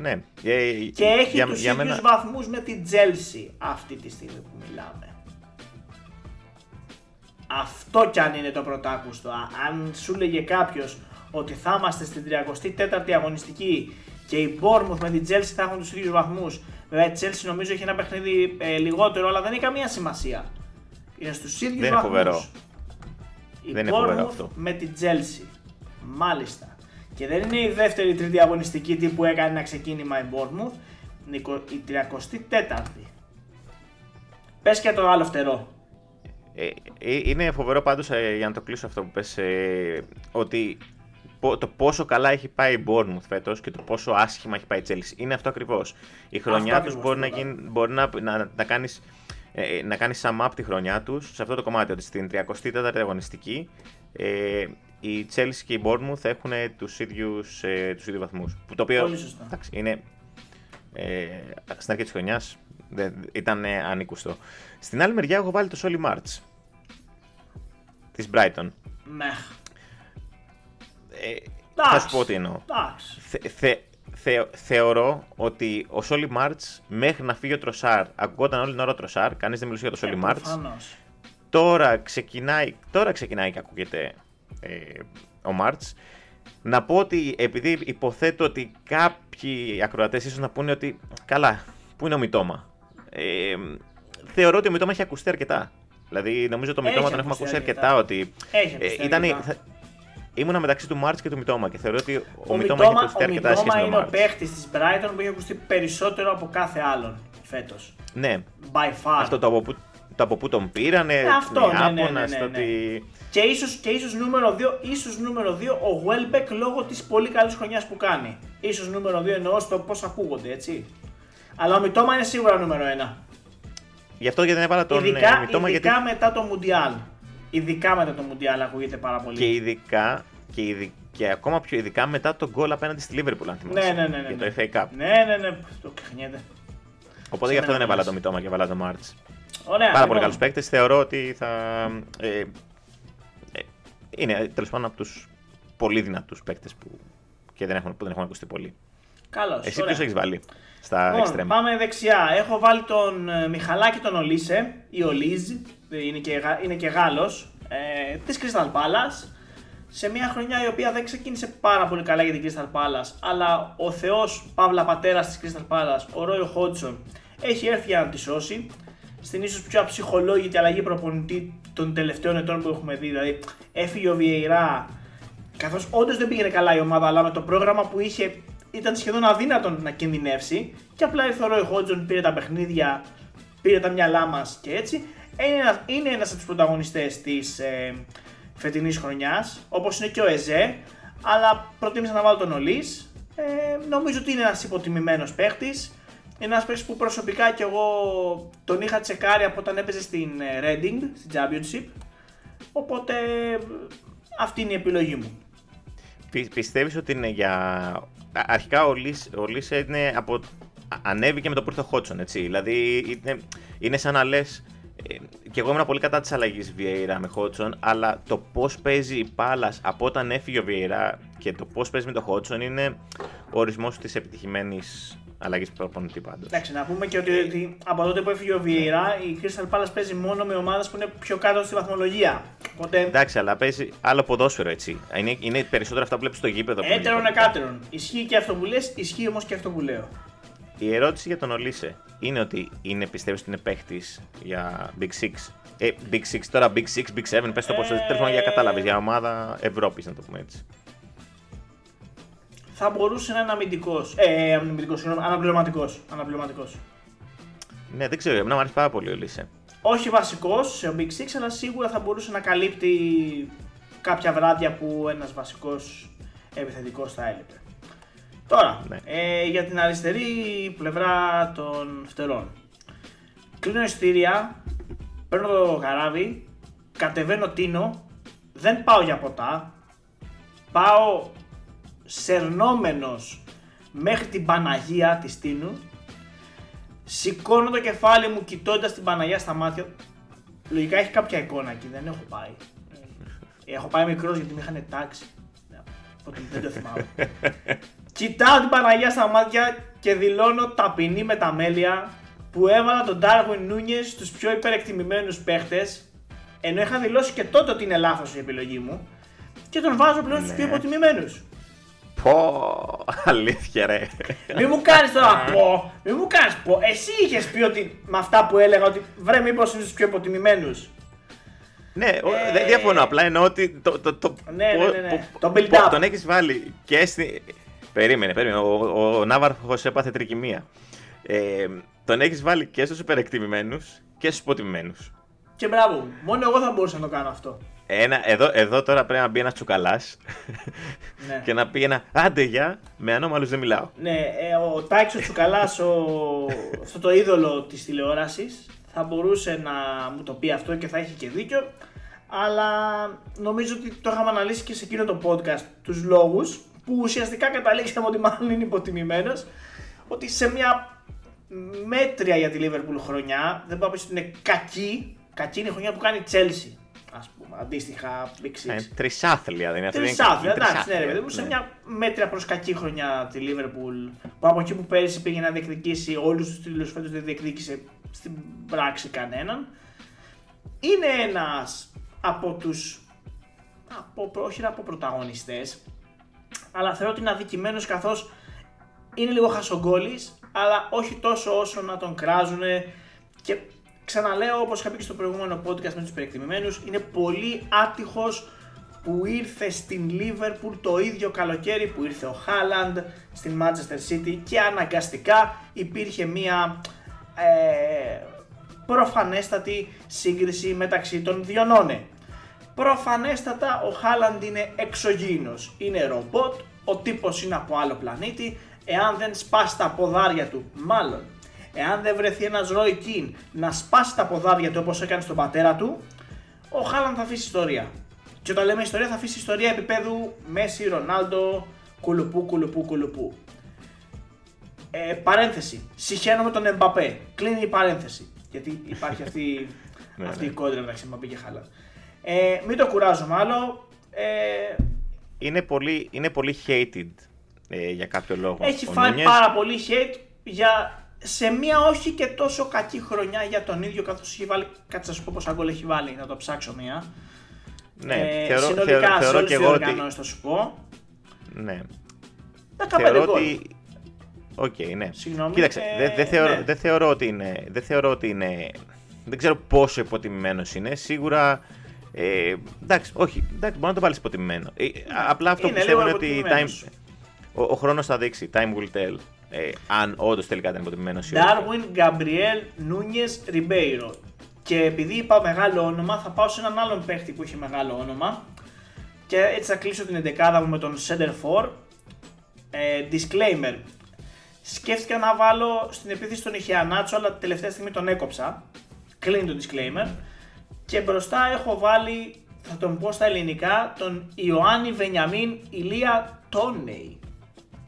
Ναι. Και έχει για, τους για ίδιους μένα... βαθμούς με την Chelsea αυτή τη στιγμή που μιλάμε. Αυτό κι αν είναι το πρωτάκουστο. Αν σου λέγε κάποιος ότι θα είμαστε στην 34η αγωνιστική και η Bournemouth με την Chelsea θα έχουν τους ίδιους βαθμούς. Βέβαια η Chelsea νομίζω έχει ένα παιχνίδι ε, λιγότερο, αλλά δεν έχει καμία σημασία. Είναι στους ίδιους δεν βαθμούς. Είναι φοβερό. Η δεν είναι φοβερό αυτό. με την Chelsea. Μάλιστα. Και δεν είναι η δεύτερη ή τρίτη αγωνιστική τι που έκανε ένα ξεκίνημα η Bournemouth, είναι η 34η. Πες και το άλλο φτερό. Ε, ε, είναι φοβερό πάντως, ε, για να το κλείσω αυτό που πες, ε, ότι το πόσο καλά έχει πάει η Bournemouth φέτος και το πόσο άσχημα έχει πάει η Chelsea. Είναι αυτό ακριβώς. Η χρονιά τους μπορεί, να, γίνει, μπορεί να, να, να κάνεις να κάνεις sum up τη χρονιά τους σε αυτό το κομμάτι. Ότι στην 34η αγωνιστική ε, η Chelsea και η Bournemouth θα έχουν τους ίδιους, ε, τους ίδιους βαθμούς. Που το οποίο Πολύ σωστά. εντάξει, είναι ε, στην αρχή της χρονιάς δεν, ήταν ε, ανήκουστο. Στην άλλη μεριά έχω βάλει το Solly March της Brighton. Μεχ. Ε, θα Εντάξει. σου πω τι εννοώ. Εντάξει. Θε, θε, θε- θεωρώ ότι ο Solly March μέχρι να φύγει ο Τροσάρ, ακούγονταν όλη την ώρα ο Τροσάρ, κανείς δεν μιλούσε για το Solly March. Ε, Προφανώς. Τώρα ξεκινάει, τώρα ξεκινάει και ακούγεται ε, ο Μάρτς. Να πω ότι επειδή υποθέτω ότι κάποιοι ακροατές ίσως να πούνε ότι καλά, πού είναι ο Μητώμα; Ε, θεωρώ ότι ο Μητώμα έχει ακουστεί αρκετά. Δηλαδή νομίζω το Έχει Μητώμα τον έχουμε ακουστεί ακούσει αρκετά. αρκετά ότι Έχει ακουστεί ε, ήταν, αρκετά. θα- ήμουνα μεταξύ του Μάρτς και του Μητώμα και θεωρώ ότι ο, Ο Μητώμα έχει Μητώμα, ακουστεί ο αρκετά σχέση Μητώμα με τον είναι ο Μάρτς. παίχτης της Brighton που έχει ακουστεί περισσότερο από κάθε άλλον φέτος. Ναι, By far. αυτό το από, πού, το από πού τον πήρανε, Ε, αυτό, ναι, ναι, ναι, Ιάπωνας, ναι, το ναι. ότι... Και ίσως, και ίσως νούμερο 2, ίσως νούμερο 2 ο Welbeck λόγω της πολύ καλής χρονιάς που κάνει. Ίσως νούμερο 2 εννοώ στο πώς ακούγονται, έτσι. Αλλά ο Μητώμα είναι σίγουρα νούμερο 1. Γι' αυτό γιατί δεν έβαλα τον ειδικά ε, Μητώμα, γιατί ειδικά μετά το Μουντιάλ. Ειδικά μετά το Μουντιάλ ακούγεται πάρα πολύ. Και ειδικά, και, ειδι- και ακόμα πιο ειδικά μετά τον γκολ απέναντι στη Liverpool, αν θυμάσαι. Ναι, ναι, ναι, ναι, Για ναι. το FA Cup. Ναι, ναι, ναι, το ξεχνιέται. Οπότε Σε γι' αυτό μένα δεν έβαλα μάλιστα. το Μητώμα και έβαλα το Μάρτς. Ωραία. Πάρα πολύ λοιπόν. καλούς παίκτες. Θεωρώ ότι θα. Ε, ε, είναι τέλος πάντων από τους πολύ δυνατούς παίκτες που, και δεν έχουν, που δεν έχουν ακουστεί πολύ. Καλώς, Εσύ ωραία. ποιος έχεις βάλει στα Λοιπόν, extreme; πάμε δεξιά. Έχω βάλει τον ε, Μιχαλάκη τον Ολίσε ή Ολίζ, ε, είναι και, Γα- είναι και Γάλλος, ε, της Crystal Palace. Σε μια χρονιά η οποία δεν ξεκίνησε πάρα πολύ καλά για την Crystal Palace, αλλά ο θεός Παύλα Πατέρας της Crystal Palace, ο Ρόιο Χότσον, έχει έρθει για να τη σώσει. Στην ίσως πιο αψυχολόγητη αλλαγή προπονητή των τελευταίων ετών που έχουμε δει. Δηλαδή, έφυγε ο Βιεϊρά, Καθώς όντως δεν πήγαινε καλά η ομάδα, αλλά με το πρόγραμμα που είχε ήταν σχεδόν αδύνατον να κινδυνεύσει. Και απλά ήρθε ο Ρόι Χότζον, πήρε τα παιχνίδια, πήρε τα μυαλά μας και έτσι. Είναι ένα είναι ένας από τους πρωταγωνιστές της ε, φετινής χρονιάς, όπως είναι και ο Εζέ. Αλλά προτίμησα να βάλω τον Ολής. Ε, νομίζω ότι είναι ένας υποτιμημένος παίχτης. Είναι ένας παίχτη που προσωπικά κι εγώ τον είχα τσεκάρει από όταν έπαιζε στην ε, Reading, στην Championship. Οπότε ε, αυτή είναι η επιλογή μου. Πι, πιστεύεις ότι είναι για... Α- Αρχικά ο Λίς, ο Λίς είναι από... α- ανέβηκε με το που ήρθε ο Χότσον, έτσι. Δηλαδή είναι, είναι σαν να λες... Ε, και εγώ ήμουν πολύ κατά της αλλαγής Βιέιρα με Χότσον, αλλά το πώς παίζει η Πάλα από όταν έφυγε ο Βιέιρα και το πώς παίζει με τον Χότσον είναι ο ορισμός της επιτυχημένης αλλαγής προπονητή πάντως. Εντάξει, να πούμε και ότι, ότι από τότε που έφυγε ο Βιεϊρά, η Crystal Palace παίζει μόνο με ομάδες που είναι πιο κάτω στη βαθμολογία. Οπότε Εντάξει, αλλά παίζει άλλο ποδόσφαιρο έτσι. Είναι, είναι περισσότερο αυτά που βλέπεις στο γήπεδο. που είναι έτερον διαφορετικά. εκάτερον. Ισχύει και αυτό που λες, ισχύει όμως και αυτό που λέω. Η ερώτηση για τον Ολίσε είναι ότι είναι, πιστεύεις ότι είναι παίχτης για Big Six; Ε, Big Six, τώρα Big Six, Big Seven, πες το πώς Ε. τέλος πάντων για κατάλαβες, για ομάδα Ευρώπης να το πούμε έτσι. Θα μπορούσε να είναι αμυντικός. Ε, αμυντικός, συγγνώμη, αναπληρωματικός. Αναπληρωματικός. Ναι, δεν ξέρω, εμένα μου αρέσει πάρα πολύ ο Ολίσε. Όχι βασικός σε Big Six, αλλά σίγουρα θα μπορούσε να καλύπτει κάποια βράδια που ένας βασικός επιθετικός θα έλειπε. Τώρα, Ναι. ε, για την αριστερή πλευρά των φτερών. Κλείνω εισιτήρια, παίρνω το καράβι, κατεβαίνω τίνο, δεν πάω για ποτά, πάω σερνόμενος μέχρι την Παναγία της Τίνου, σηκώνω το κεφάλι μου κοιτώντας την Παναγία στα μάτια. Λογικά έχει κάποια εικόνα εκεί, δεν έχω πάει. Ε, Έχω πάει μικρός γιατί με είχαν τάξει. Οπότε δεν το θυμάμαι. Κοιτάω την Παναγία στα μάτια και δηλώνω ταπεινή με τα μέλια που έβαλα τον Darwin Nunez στους πιο υπερεκτιμημένους παίχτες ενώ είχα δηλώσει και τότε ότι είναι λάθος η επιλογή μου και τον βάζω πλέον στους Ναι. πιο υποτιμημένους. Πω, αλήθεια ρε. Μην μου κάνεις τώρα πω, μην μου κάνεις πω. Εσύ είχες πει ότι με αυτά που έλεγα ότι βρε μήπως είναι στους πιο υποτιμημένους. ναι, ο- Ε. δεν διαφωνώ, απλά εννοώ ότι το, το, το, Ναι, ναι, πω- ναι, ναι. πω- Το πω- build-up. τον έχεις βάλει και στη... Περίμενε, περίμενε, ο, ο, ο Ναύαρχος έπαθε τρικυμία. Ε, τον έχεις βάλει και στους υπερεκτιμημένους και στους υποτιμημένους. Και μπράβο μου, μόνο εγώ θα μπορούσα να το κάνω αυτό. Ένα, εδώ, εδώ τώρα πρέπει να μπει ένας τσουκαλάς Ναι. και να πει ένα άντε για, με ανώμαλους δεν μιλάω. Ναι, ε, ο Τάκης ο Τσουκαλάς, ο... αυτό το είδωλο της τηλεόρασης, θα μπορούσε να μου το πει αυτό και θα έχει και δίκιο. αλλά νομίζω ότι το είχαμε αναλύσει και σε εκείνο το podcast τους λόγους που ουσιαστικά καταλήξαμε ότι μάλλον είναι υποτιμημένος ότι σε μια μέτρια για τη Liverpool χρονιά, δεν πάω να ότι είναι κακή, κακή είναι η χρονιά που κάνει η Chelsea. Α πούμε, αντίστοιχα Big Six. Ε, τρισάθλια δεν είναι αυτή. Τρισάθλια, εντάξει, ναι, ρε Σε ναι. μια μέτρια προς κακή χρονιά τη Liverpool, που από εκεί που πέρυσι πήγε να διεκδικήσει όλους τους τίτλου, φέτος δεν διεκδίκησε στην πράξη κανέναν. Είναι ένας από τους. Από, όχι από πρωταγωνιστές, αλλά θεωρώ ότι είναι αδικημένος καθώς είναι λίγο χασογκόλης, αλλά όχι τόσο όσο να τον κράζουν. Και ξαναλέω, όπως είχα πει και στο προηγούμενο podcast με τους περιεκτημημένου, είναι πολύ άτυχος που ήρθε στην Liverpool το ίδιο καλοκαίρι που ήρθε ο Χάλαντ στην Manchester City και αναγκαστικά υπήρχε μία ε, προφανέστατη σύγκριση μεταξύ των δύο νόνε. Προφανέστατα ο Χάλαντ είναι εξωγήινος, είναι ρομπότ, ο τύπος είναι από άλλο πλανήτη, εάν δεν σπάσει τα ποδάρια του, μάλλον, εάν δεν βρεθεί ένας Roy Keane να σπάσει τα ποδάρια του όπως έκανε στον πατέρα του, ο Χάλαντ θα αφήσει ιστορία. Και όταν λέμε ιστορία θα αφήσει ιστορία επίπεδου Μέση, Ρονάλντο, κουλουπού, κουλουπού, κουλουπού. Ε, παρένθεση. Συχαίνω με τον Εμπαπέ. Κλείνει η παρένθεση. Γιατί υπάρχει αυτή, ναι, αυτή η ναι. κόντρα μεταξύ Εμπαπέ και Χάλαντ. Ε, μην το κουράζουμε άλλο. Ε, είναι, πολύ, είναι πολύ hated ε, για κάποιο λόγο. Έχει φάει πάρα πολύ hate για, σε μια όχι και τόσο κακή χρονιά για τον ίδιο καθώς έχει βάλει. Κάτσε να σου πω πόσα γκολ έχει βάλει, να το ψάξω μία. Ναι, ε, θεωρώ, συνολικά θεωρώ, θεωρώ και εγώ ότι. θα σου πω. Ναι. 15 θεωρώ γκολ. ότι. Ok, okay, ναι. Συγγνώμη, Κοίταξε, ε, δεν, θεωρώ, ναι. θεωρώ ότι είναι. Δεν θεωρώ ότι είναι. Δεν ξέρω πόσο υποτιμημένος είναι. Σίγουρα ε, εντάξει, όχι, εντάξει, μπορεί να το βάλεις υποτιμημένο. Ε, απλά αυτό που πιστεύω είναι ότι time, ο, ο χρόνος θα δείξει. Time will tell. Ε, αν όντως τελικά ήταν υποτιμημένος ή Darwin, Γκαμπριέλ, Νούνιε, Ριμπέιρο. Και επειδή είπα μεγάλο όνομα, θα πάω σε έναν άλλον παίχτη που έχει μεγάλο όνομα. Και έτσι θα κλείσω την 11 μου με τον Center for. Ε, disclaimer. Σκέφτηκα να βάλω στην επίθεση τον Ιχιανάτσο, αλλά τελευταία στιγμή τον έκοψα. Κλείνει το disclaimer. Και μπροστά έχω βάλει, θα τον πω στα ελληνικά, τον Ιωάννη Βενιαμίν Ηλία Τόνεϊ.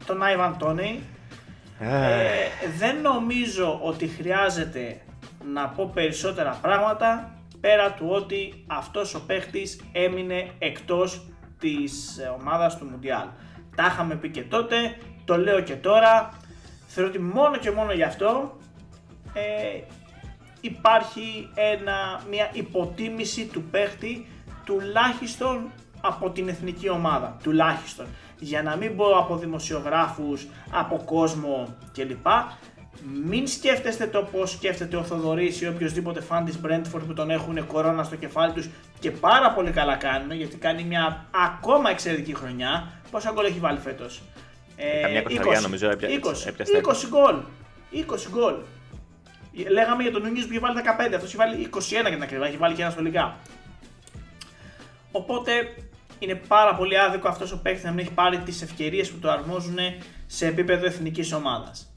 Τον Άιβαν Τόνεϊ. Ε, δεν νομίζω ότι χρειάζεται να πω περισσότερα πράγματα πέρα του ότι αυτός ο παίχτης έμεινε εκτός της ομάδας του Μουντιάλ. Τα είχαμε πει και τότε, το λέω και τώρα, θεωρώ ότι μόνο και μόνο γι' αυτό ε, υπάρχει ένα, μια υποτίμηση του παίχτη τουλάχιστον από την εθνική ομάδα. Τουλάχιστον. Για να μην πω από δημοσιογράφους, από κόσμο κλπ. Μην σκέφτεστε το πώς σκέφτεται ο Θοδωρής ή οποιοδήποτε φαν της Brentford που τον έχουν κορώνα στο κεφάλι τους και πάρα πολύ καλά κάνουν γιατί κάνει μια ακόμα εξαιρετική χρονιά. Πόσα γκολ έχει βάλει φέτος; Ε, Καμιά 20, νομίζω 20, 20 γκολ. 20 γκολ. Λέγαμε για τον Νούνιε που είχε βάλει 15, αυτός έχει βάλει 21 για την ακριβά, έχει βάλει και ένα στο Οπότε είναι πάρα πολύ άδικο αυτός ο παίκτης να μην έχει πάρει τις ευκαιρίες που το αρμόζουν σε επίπεδο εθνικής ομάδας.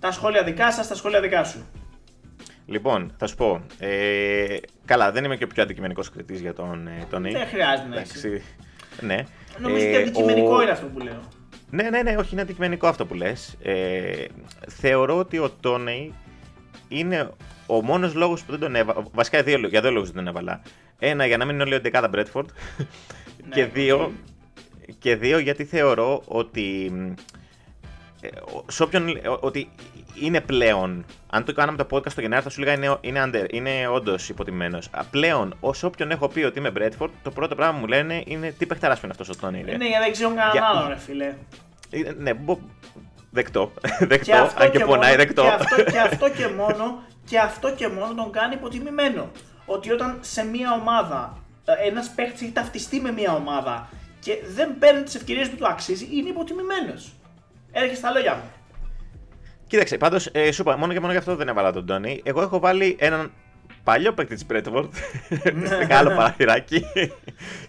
Τα σχόλια δικά σας, τα σχόλια δικά σου. Λοιπόν, θα σου πω. Ε, καλά, δεν είμαι και ο πιο αντικειμενικός κριτής για τον, ε, τον Δεν χρειάζεται να είσαι. Ναι. Νομίζω ότι ε, αντικειμενικό ο... είναι αυτό που λέω. Ναι, ναι, ναι, όχι, είναι αντικειμενικό αυτό που λες. Ε, θεωρώ ότι ο Τόνεϊ είναι ο μόνος λόγος που δεν τον έβαλα. Βασικά δύο, για δύο λόγους δεν τον έβαλα. Ένα, για να μην είναι όλη η Μπρέτφορντ. Ναι, και, δύο, και δύο, γιατί θεωρώ ότι. Ε, σε όποιον, ότι είναι πλέον. Αν το κάναμε το podcast στο Γενάρη, θα σου λέγα είναι, είναι, under, είναι όντως υποτιμημένος. Πλέον, όσο όποιον έχω πει ότι είμαι Μπρέτφορντ, το πρώτο πράγμα που μου λένε είναι τι παιχταράς είναι αυτός ο Τόνι. Ναι, γιατί δεν ξέρω κανέναν άλλο, ρε φίλε. Ε, ναι, Δεκτό. Δεκτό. αν και, και πονάει, δεκτό. Και αυτό, και αυτό και μόνο και αυτό και μόνο τον κάνει υποτιμημένο. Ότι όταν σε μια ομάδα ε, ένας παίχτης έχει ταυτιστεί με μια ομάδα και δεν παίρνει τις ευκαιρίες που του αξίζει, είναι υποτιμημένος. Έρχεται στα λόγια μου. Κοίταξε, πάντως ε, σου είπα, μόνο και μόνο γι' αυτό δεν έβαλα τον Τόνι. Εγώ έχω βάλει έναν παλιό παίκτη της Πρέτβορντ. σε άλλο παραθυράκι.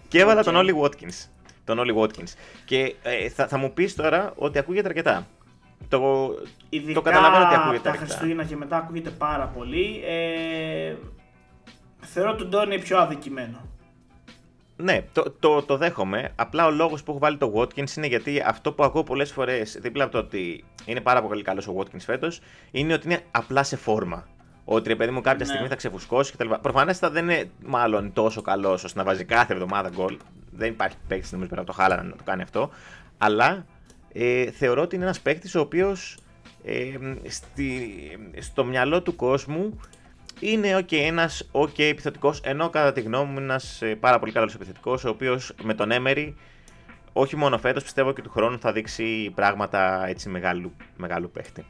και έβαλα τον Όλι Watkins. Τον Όλι Watkins. Και ε, θα, θα μου πεις τώρα ότι ακούγεται αρκετά. Το, Ειδικά το καταλαβαίνω ότι ακούγεται. Τα Χριστούγεννα και μετά ακούγεται πάρα πολύ. Ε, θεωρώ τον Τόνι πιο αδικημένο. Ναι, το, το, το δέχομαι. Απλά ο λόγος που έχω βάλει το Watkins είναι γιατί αυτό που ακούω πολλές φορές, δίπλα από το ότι είναι πάρα πολύ καλός ο Watkins φέτος, είναι ότι είναι απλά σε φόρμα. Ότι ρε παιδί μου κάποια Ναι. στιγμή θα ξεφουσκώσει κτλ. Προφανέστατα δεν είναι μάλλον τόσο καλός ώστε να βάζει κάθε εβδομάδα γκολ. Δεν υπάρχει παίκτης νομίζω πέρα από το Χάλα να το κάνει αυτό. Αλλά ε, θεωρώ ότι είναι ένας παίκτης ο οποίος ε, στη, στο μυαλό του κόσμου είναι okay, ένας OK επιθετικός, ενώ κατά τη γνώμη μου ένας πάρα πολύ καλός επιθετικός, ο οποίος με τον Έμερι, όχι μόνο φέτος, πιστεύω και του χρόνου θα δείξει πράγματα έτσι μεγάλου, μεγάλου παίχτη.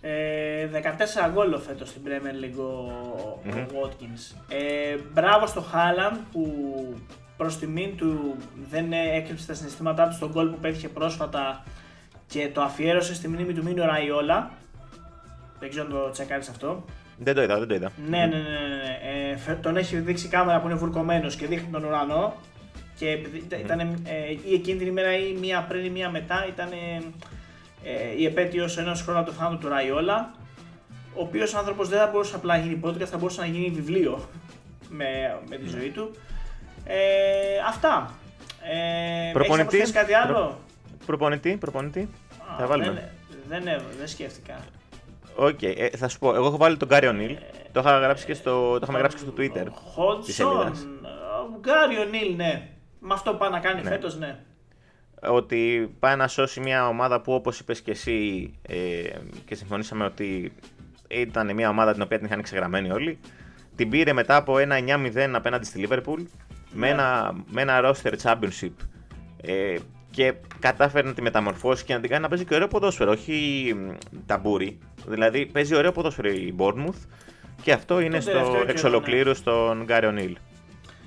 Ε, 14 γκολ φέτος στην Premier League ο, ο Watkins. Ε, μπράβο στο Χάλαν που προς τιμήν του δεν έκρυψε τα συναισθήματά του στον γκολ που πέτυχε πρόσφατα και το αφιέρωσε στη μνήμη του Μίνο Ραϊόλα. Δεν ξέρω αν το τσεκάρεις αυτό. Δεν το είδα, δεν το είδα. Ναι, ναι, ναι. ναι, ναι. Ε, φε- τον έχει δείξει η κάμερα που είναι βουρκωμένος και δείχνει τον ουρανό. Και επειδή ήταν, ήτανε, ε, ή εκείνη την ημέρα ή μία πριν ή μία μετά ήταν ε, η επέτειος ενός χρόνου από το θάνατο του Ραϊόλα. Ο οποίος άνθρωπος δεν θα μπορούσε απλά να γίνει podcast, θα μπορούσε να γίνει βιβλίο με, με τη ζωή του. Ε, αυτά. Ε, Προπονητή. έχεις να προσθέσεις κάτι άλλο; Προπονητή, προπονητή. Α, θα βάλουμε. Δεν, δεν, δεν σκέφτηκα. Οκ, ε, θα σου πω. Εγώ έχω βάλει τον Γκάρι Ονίλ. Το, είχα γράψει και στο, το είχαμε γράψει και στο Twitter. της Χόντσον, σελίδας. Γκάρι Ονίλ, ναι. Με αυτό πάει να κάνει Ναι. φέτος, ναι. Ότι πάει να σώσει μια ομάδα που όπως είπες και εσύ ε, και συμφωνήσαμε ότι ήταν μια ομάδα την οποία την είχαν ξεγραμμένη όλοι. Την πήρε μετά από ένα 9-0 απέναντι στη Liverpool με, Ναι. ένα, με ένα roster championship ε, και κατάφερε να τη μεταμορφώσει και να την κάνει να παίζει και ωραίο ποδόσφαιρο, όχι μ, ταμπούρι. Δηλαδή παίζει ωραίο ποδόσφαιρο η Bournemouth και αυτό είναι τελευταίο στο καιρό, εξ ναι. ολοκλήρου στον Γκάρι Ονίλ.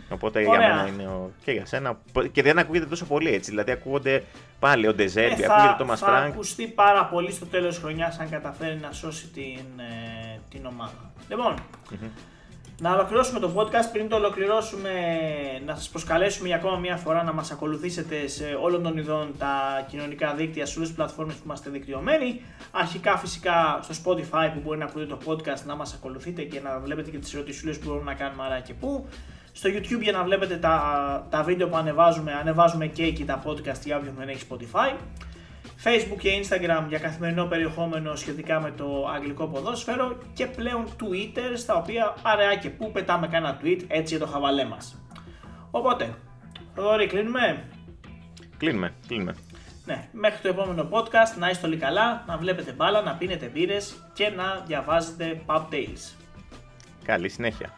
Οπότε Ωραία. για μένα είναι ο... και για σένα. Και δεν ακούγεται τόσο πολύ έτσι. Δηλαδή ακούγονται πάλι ο Ντεζέρμπι, Ε, ακούγεται το Thomas θα Frank. ακουστεί πάρα πολύ στο τέλος της χρονιάς αν καταφέρει να σώσει την, ε, την ομάδα. Λοιπόν, να ολοκληρώσουμε το podcast. Πριν το ολοκληρώσουμε, να σας προσκαλέσουμε για ακόμα μια φορά να μας ακολουθήσετε σε όλων των ειδών τα κοινωνικά δίκτυα, σε όλες τις πλατφόρμες που είμαστε δικτυωμένοι. Αρχικά φυσικά στο Spotify που μπορεί να ακούτε το podcast να μας ακολουθείτε και να βλέπετε και τις ερωτησούλες που μπορούμε να κάνουμε άρα και πού. Στο YouTube για να βλέπετε τα, τα βίντεο που ανεβάζουμε, ανεβάζουμε και εκεί τα podcast για όποιον δεν έχει Spotify. Facebook και Instagram για καθημερινό περιεχόμενο σχετικά με το αγγλικό ποδόσφαιρο και πλέον Twitter στα οποία αραιά και πού πετάμε κάνα tweet έτσι για το χαβαλέ μας. Οπότε, Θοδωρή κλείνουμε; Κλείνουμε, κλείνουμε. Ναι, μέχρι το επόμενο podcast να είστε όλοι καλά, να βλέπετε μπάλα, να πίνετε μπύρες και να διαβάζετε pub tales. Καλή συνέχεια.